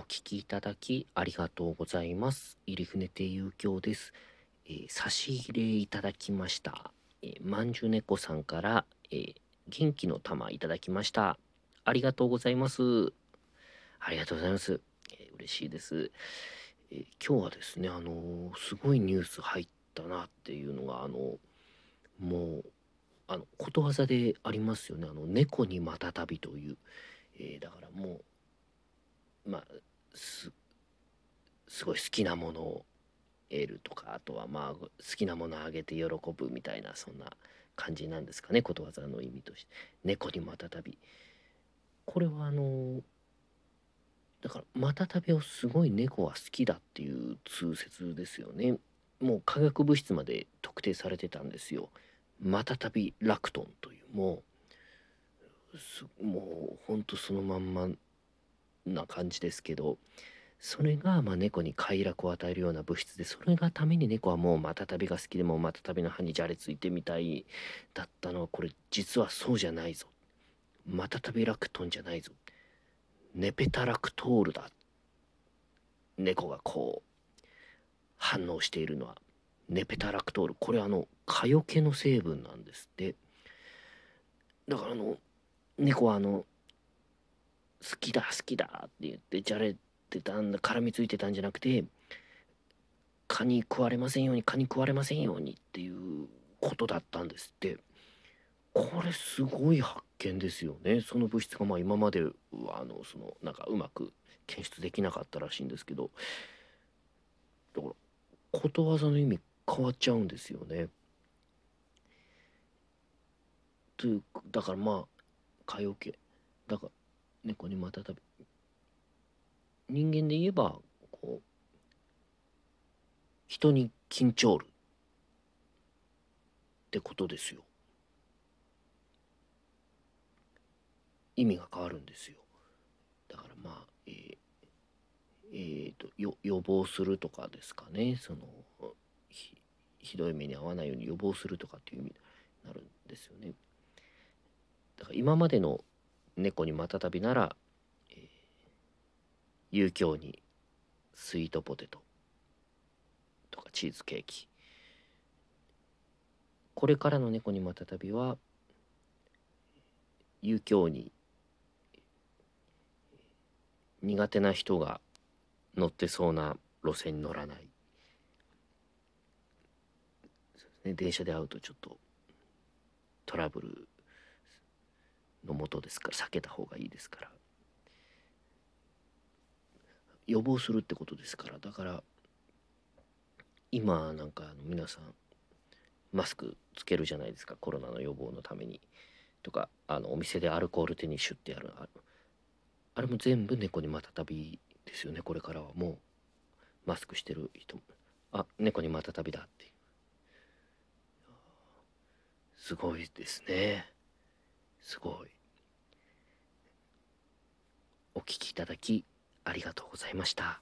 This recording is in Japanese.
お聞きいただきありがとうございます。入船亭遊興です。えー差し入れいただきました。えーまんじゅう猫さんから、えー元気の玉いただきました。ありがとうございます。ありがとうございます。えー嬉しいです。えー今日はですね、あのーすごいニュース入ったなっていうのが、あのもう、あの、ことわざでありますよね。あの、猫にまたたびという。えーだからもう、まあ、す、ごい好きなものを得るとか、あとはまあ、好きなものをあげて喜ぶみたいな、そんな感じなんですかね。ことわざの意味として。猫にまたたび。これはあのだからまたたびをすごい猫は好きだっていう通説ですよねもう化学物質まで特定されてたんですよまたたびラクトンというもうもうほんとそのまんまな感じですけどそれがまあ猫に快楽を与えるような物質でそれがために猫はもうまたたびが好きでもまたたびの歯にじゃれついてみたいだったのはこれ実はそうじゃないぞ。またたびラクトンじゃないぞ。ネペタラクトールだ。猫がこう反応しているのは。ネペタラクトール。これあの蚊よけの成分なんですって。だからあの猫はあの好きだ好きだって言ってじゃれてたんだ絡みついてたんじゃなくて蚊に食われませんように蚊に食われませんようにっていうことだったんですって。これすごい発見ですよね。その物質がまあ今まではあのそのなんかうまく検出できなかったらしいんですけど。だからことわざの意味変わっちゃうんですよね。というだからまあ蚊よけ。だから猫にまたたび人間で言えばこう人に緊張るってことですよ。意味が変わるんですよ。だからまあ、えーえーとよ予防するとかですかねそのひひどい目に遭わないように予防するとかっていう意味になるんですよね。だから今までの猫にまたたびなら、えー、遊興にスイートポテトとかチーズケーキ。これからの猫にまたたびは遊興に苦手な人が乗ってそうな路線に乗らない、ね、電車で会うとちょっとトラブルのもとですから避けた方がいいですから。予防するってことですからだから今なんかあの皆さんマスクつけるじゃないですかコロナの予防のために。とかあのお店でアルコール手にシュッてやるああれも全部猫にまたたびですよねこれからは。もうマスクしてる人も。あ猫にまたたびだっていう。すごいですね。すごい。お聴きいただきありがとうございました。